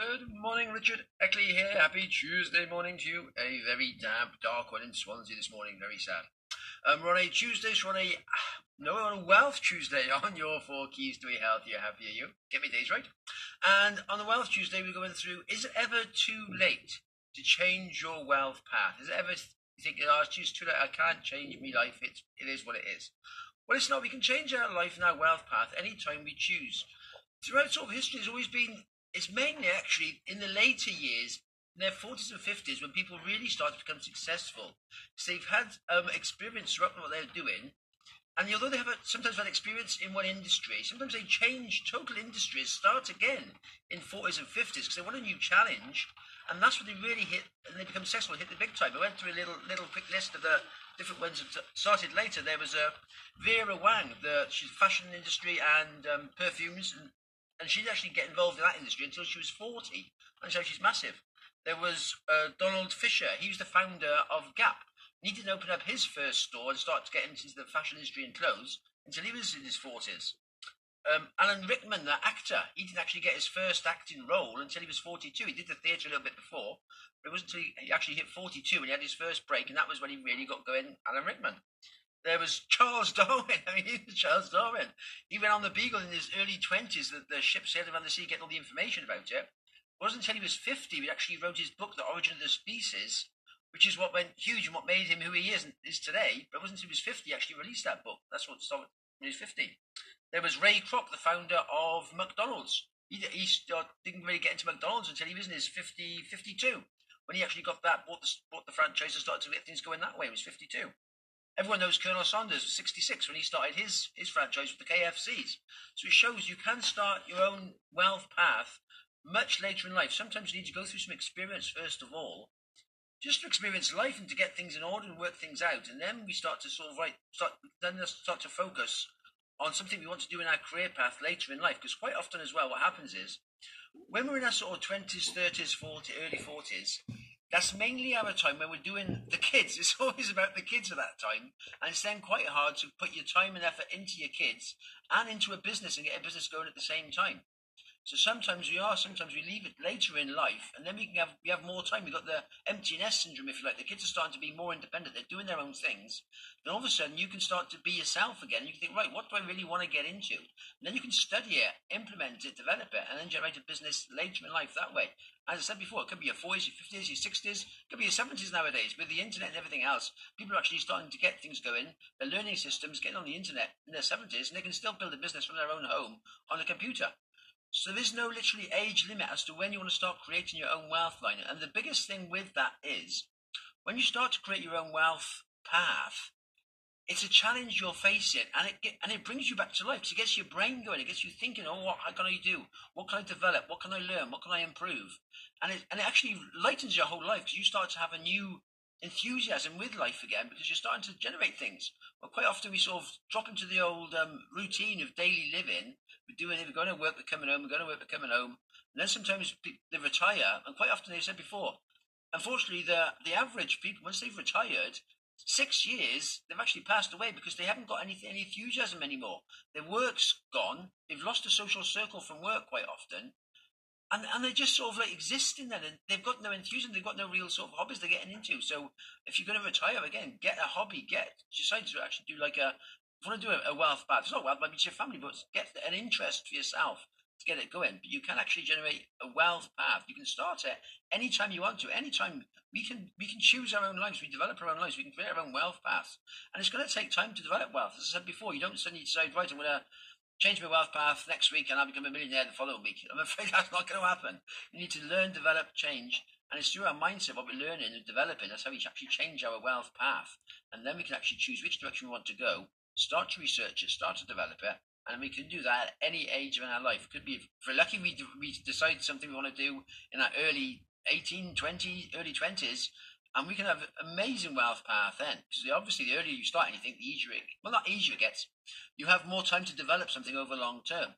Good morning, Richard Eckley here. Happy Tuesday morning to you. A very damp, dark one in Swansea this morning. Very sad. Um, we're on a Tuesday, so on a no on a Wealth Tuesday on your four keys to a healthier, happier you. Get me days right. And on the Wealth Tuesday, we're going through: Is it ever too late to change your wealth path? Is it ever you think, oh, it's too late? I can't change my life. It's it is what it is. Well, it's not. We can change our life and our wealth path anytime we choose. Throughout sort of history, there's always been it's mainly actually in the later years, in their 40s and 50s, when people really start to become successful. So they've had um, experience throughout what they're doing. And although they have a, sometimes had experience in one industry, sometimes they change total industries, start again in 40s and 50s because they want a new challenge. And that's when they really hit, and they become successful, hit the big time. I went through a little little quick list of the different ones that started later. There was a uh, Vera Wang, the she's fashion industry and um, perfumes, and and she didn't actually get involved in that industry until she was 40, and so she's massive. There was uh, Donald Fisher, he was the founder of Gap. And he didn't open up his first store and start to get into the fashion industry and clothes until he was in his 40s. Um, Alan Rickman, the actor, he didn't actually get his first acting role until he was 42. He did the theatre a little bit before, but it wasn't until he actually hit 42 when he had his first break, and that was when he really got going, Alan Rickman. There was Charles Darwin. I mean, Charles Darwin. even on the Beagle in his early 20s, the, the ship sailed around the sea, getting all the information about it. It wasn't until he was 50 he actually wrote his book, The Origin of the Species, which is what went huge and what made him who he is, is today. But it wasn't until he was 50 he actually released that book. That's what started when he was 50. There was Ray Kroc, the founder of McDonald's. He, he didn't really get into McDonald's until he was in his 50, 52. When he actually got that, bought the, bought the franchise and started to get things going that way, he was 52. Everyone knows Colonel Sanders was 66 when he started his, his franchise with the KFCs. So it shows you can start your own wealth path much later in life. Sometimes you need to go through some experience first of all, just to experience life and to get things in order and work things out. And then we start to sort of right, start, then start to focus on something we want to do in our career path later in life. Because quite often as well, what happens is when we're in our sort of 20s, 30s, 40s, early 40s, that's mainly our time when we're doing the kids. It's always about the kids at that time. And it's then quite hard to put your time and effort into your kids and into a business and get a business going at the same time. So sometimes we are, sometimes we leave it later in life, and then we can have we have more time. We've got the empty nest syndrome, if you like. The kids are starting to be more independent. They're doing their own things. Then all of a sudden, you can start to be yourself again. You can think, right, what do I really want to get into? And then you can study it, implement it, develop it, and then generate a business later in life that way. As I said before, it could be your 40s, your 50s, your 60s, it could be your 70s nowadays. With the internet and everything else, people are actually starting to get things going. Their learning systems getting on the internet in their 70s, and they can still build a business from their own home on a computer. So there's no literally age limit as to when you want to start creating your own wealth line. And the biggest thing with that is when you start to create your own wealth path, it's a challenge you're facing, and it get, and it brings you back to life. So it gets your brain going. It gets you thinking, oh, what can I do? What can I develop? What can I learn? What can I improve? And it and it actually lightens your whole life because you start to have a new enthusiasm with life again because you're starting to generate things. Well, quite often we sort of drop into the old um, routine of daily living. We're doing it, we're going to work, we're coming home, we're going to work, we're coming home. And then sometimes they retire, and quite often, they said before, unfortunately, the, the average people, once they've retired, six years, they've actually passed away because they haven't got any, any enthusiasm anymore. Their work's gone. They've lost a social circle from work quite often and and they just sort of like exist in there. And they've got no enthusiasm. They've got no real sort of hobbies they're getting into. So if you're going to retire again, get a hobby. Get decide to actually do like a. You want to do a, a wealth path, it's not wealth, maybe it's your family, but get an interest for yourself to get it going. But you can actually generate a wealth path. You can start it anytime you want to. Anytime we can we can choose our own lives. We develop our own lives. We can create our own wealth paths. And it's going to take time to develop wealth. As I said before, you don't suddenly decide, right, I'm going to change my wealth path next week and I'll become a millionaire the following week. I'm afraid that's not going to happen. You need to learn, develop, change. And it's through our mindset, what we're learning and developing, that's how we actually change our wealth path. And then we can actually choose which direction we want to go, start to research it, start to develop it. And we can do that at any age of our life. Could be, if we're lucky, we, we decide something we want to do in our early 18, 20, early 20s and we can have amazing wealth path then. Because obviously, the earlier you start anything, the easier it well, not easier it gets. You have more time to develop something over long term.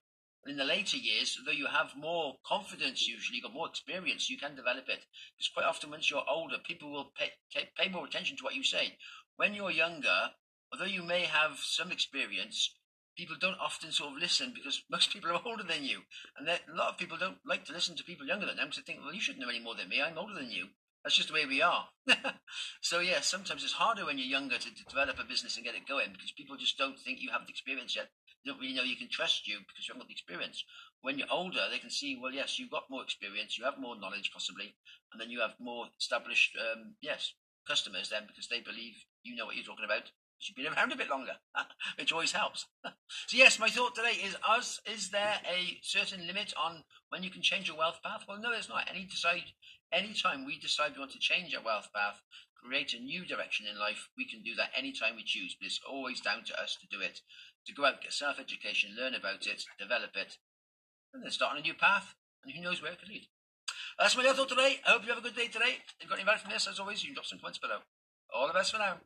In the later years, though you have more confidence, usually, you got more experience, you can develop it. Because quite often, once you're older, people will pay, pay more attention to what you say. When you're younger, although you may have some experience, people don't often sort of listen because most people are older than you, and a lot of people don't like to listen to people younger than them because they think, well, you shouldn't know any more than me. I'm older than you. That's just the way we are. so yeah, sometimes it's harder when you're younger to, to, develop a business and get it going because people just don't think you have the experience yet. They don't really know you can trust you because you haven't got the experience. When you're older, they can see, well, yes, you've got more experience, you have more knowledge possibly, and then you have more established, um, yes, customers then because they believe you know what you're talking about. You've been around a bit longer, which always helps. so yes, my thought today is: us, is there a certain limit on when you can change your wealth path? Well, no, there's not. Any decide Anytime we decide we want to change our wealth path, create a new direction in life, we can do that anytime we choose, but it's always down to us to do it. To go out, get self education, learn about it, develop it, and then start on a new path, and who knows where it could lead. That's my thought today. I hope you have a good day today. If you've got any advice from this, as always, you can drop some comments below. All the best for now.